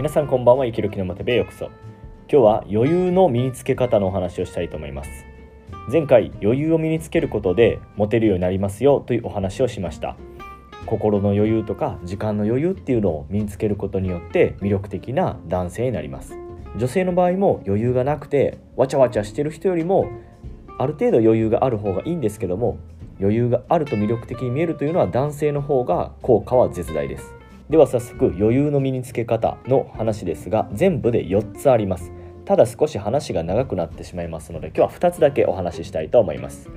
皆さんこんばんは。生きる気のまてべようこそ。今日は余裕の身につけ方のお話をしたいと思います。前回余裕を身につけることでモテるようになりますよというお話をしました。心の余裕とか時間の余裕っていうのを身につけることによって魅力的な男性になります。女性の場合も余裕がなくてわちゃわちゃしてる人よりもある程度余裕がある方がいいんですけども余裕があると魅力的に見えるというのは男性の方が効果は絶大です。では早速余裕の身につけ方の話ですが全部で4つあります。ただ少し話が長くなってしまいますので今日は2つだけお話ししたいと思います。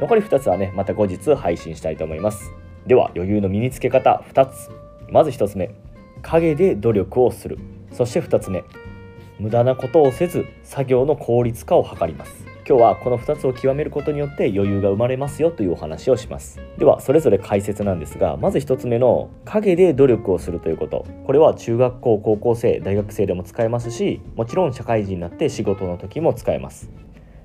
残り2つはねまた後日配信したいと思います。では余裕の身につけ方2つ。まず1つ目影で努力をする。そして2つ目無駄なことをせず作業の効率化を図ります。今日はこの2つを極めることによって余裕が生まれますよというお話をします。ではそれぞれ解説なんですがまず1つ目の影で努力をするということ。これは中学校高校生大学生でも使えますしもちろん社会人になって仕事の時も使えます。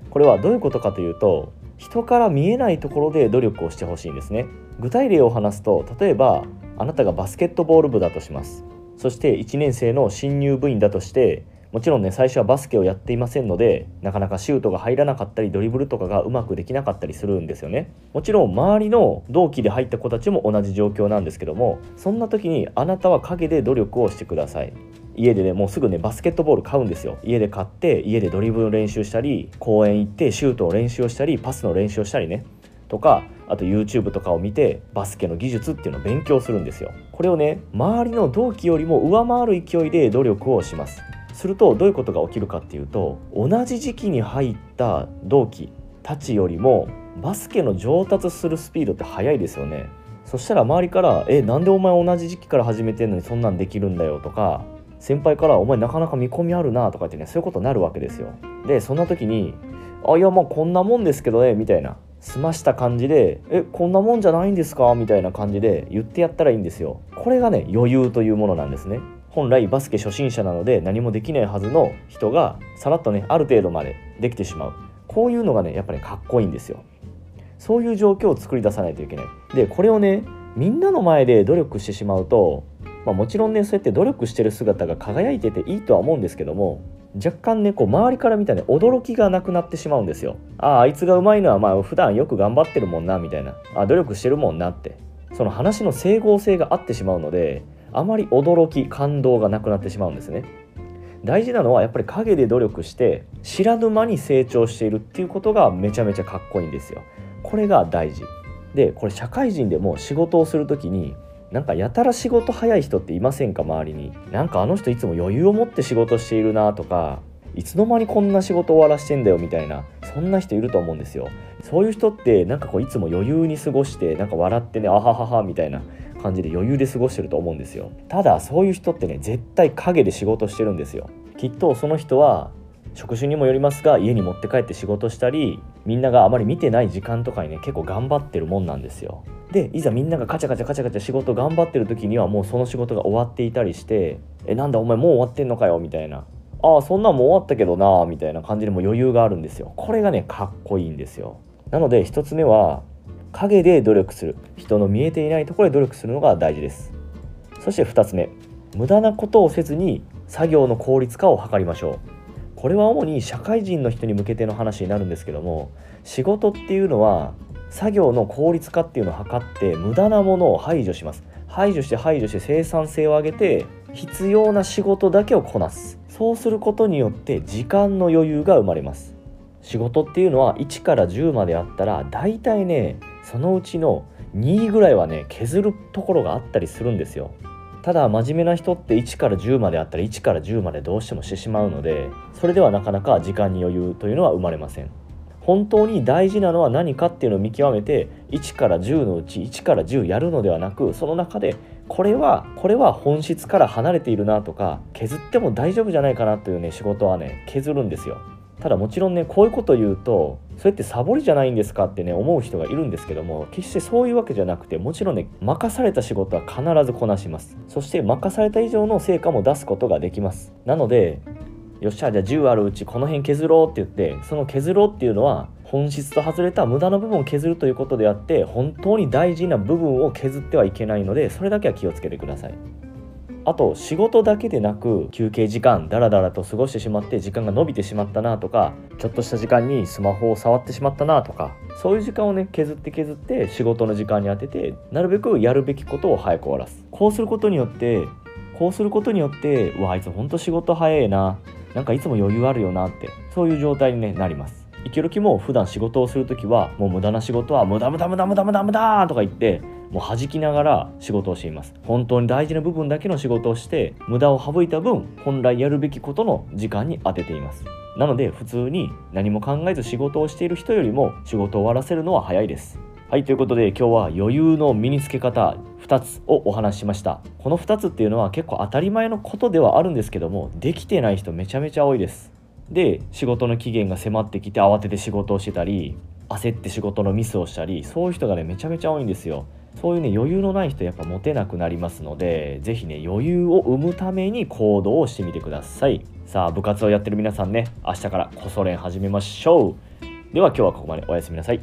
これはどういうことかというと人から見えないところで努力をしてほしいんですね。具体例を話すと例えばあなたがバスケットボール部だとします。そして1年生の新入部員だとしてもちろんね最初はバスケをやっていませんのでなかなかシュートが入らなかったりドリブルとかがうまくできなかったりするんですよね。もちろん周りの同期で入った子たちも同じ状況なんですけどもそんな時にあなたは陰で努力をしてください。家でねもうすぐねバスケットボール買うんですよ。家で買って家でドリブル練習したり公園行ってシュートを練習をしたりパスの練習をしたりね。とかあと YouTube とかを見てバスケの技術っていうのを勉強するんですよ。これをね周りの同期よりも上回る勢いで努力をします。するとどういうことが起きるかっていうと同じ時期に入った同期たちよりもバスケの上達するスピードって速いですよね。そしたら周りから「えなんでお前同じ時期から始めてんのにそんなんできるんだよ」とか先輩から「お前なかなか見込みあるな」とかってねそういうことになるわけですよ。でそんな時に「あいやまあこんなもんですけどね」みたいな済ました感じで「えこんなもんじゃないんですか?」みたいな感じで言ってやったらいいんですよ。これがね余裕というものなんですね。本来バスケ初心者なので何もできないはずの人がさらっとねある程度までできてしまう。こういうのがねやっぱりねかっこいいんですよ。そういう状況を作り出さないといけない。でこれをねみんなの前で努力してしまうと、まあ、もちろんねそうやって努力してる姿が輝いてていいとは思うんですけども若干ねこう周りから見たね驚きがなくなってしまうんですよ。あああいつがうまいのはまあ普段よく頑張ってるもんなみたいな。あ努力してるもんなって。その話の整合性があってしまうのであまり驚き感動がなくなってしまうんですね。大事なのはやっぱり陰で努力して知らぬ間に成長しているっていうことがめちゃめちゃかっこいいんですよ。これが大事。でこれ社会人でも仕事をする時になんかやたら仕事早い人っていませんか周りに。なんかあの人いつも余裕を持って仕事しているなとかいつの間にこんな仕事終わらしてんだよみたいなそんな人いると思うんですよ。そういう人ってなんかこういつも余裕に過ごしてなんか笑ってねあはははみたいな。感じで余裕で過ごしてると思うんですよ。ただそういう人ってね絶対陰で仕事してるんですよ。きっとその人は職種にもよりますが家に持って帰って仕事したりみんながあまり見てない時間とかにね結構頑張ってるもんなんですよ。でいざみんながカチャカチャカチャカチャ仕事頑張ってる時にはもうその仕事が終わっていたりして「えなんだお前もう終わってんのかよ」みたいな「ああそんなんもう終わったけどな」みたいな感じでも余裕があるんですよ。これがねかっこいいんですよ。なので1つ目は影で努力する。人の見えていないところで努力するのが大事です。そして2つ目。無駄なことをせずに作業の効率化を図りましょう。これは主に社会人の人に向けての話になるんですけども仕事っていうのは作業の効率化っていうのを図って無駄なものを排除します。排除して排除して生産性を上げて必要な仕事だけをこなす。そうすることによって時間の余裕が生まれます。仕事っていうのは1から10まであったら大体ねそのうちの2ぐらいはね削るところがあったりするんですよ。ただ真面目な人って1から10まであったら1から10までどうしてもしてしまうのでそれではなかなか時間に余裕というのは生まれません。本当に大事なのは何かっていうのを見極めて1から10のうち1から10やるのではなくその中でこれはこれは本質から離れているなとか削っても大丈夫じゃないかなというね仕事はね削るんですよ。ただもちろんねこういうこと言うとそれってサボりじゃないんですかってね思う人がいるんですけども決してそういうわけじゃなくてもちろんね任された仕事は必ずこなします。そして任された以上の成果も出すことができます。なのでよっしゃじゃあ10あるうちこの辺削ろうって言ってその削ろうっていうのは本質と外れた無駄な部分を削るということであって本当に大事な部分を削ってはいけないのでそれだけは気をつけてください。あと仕事だけでなく休憩時間ダラダラと過ごしてしまって時間が伸びてしまったなとかちょっとした時間にスマホを触ってしまったなとかそういう時間をね削って削って仕事の時間に当ててなるべくやるべきことを早く終わらす。こうすることによってこうすることによってうわあいつほんと仕事早いななんかいつも余裕あるよなってそういう状態に、ね、なります。イケロキも普段仕事をする時はもう無駄な仕事は無駄無駄無駄無駄無駄無駄とか言ってもう弾きながら仕事をしています。本当に大事な部分だけの仕事をして無駄を省いた分本来やるべきことの時間に当てています。なので普通に何も考えず仕事をしている人よりも仕事を終わらせるのは早いです。はいということで今日は余裕の身につけ方2つをお話ししました。この2つっていうのは結構当たり前のことではあるんですけどもできてない人めちゃめちゃ多いです。で仕事の期限が迫ってきて慌てて仕事をしてたり焦って仕事のミスをしたりそういう人がねめちゃめちゃ多いんですよ。そういうね余裕のない人やっぱモテなくなりますので是非ね余裕を生むために行動をしてみてください。さあ部活をやってる皆さんね明日からこそ練始めましょう。では今日はここまで。おやすみなさい。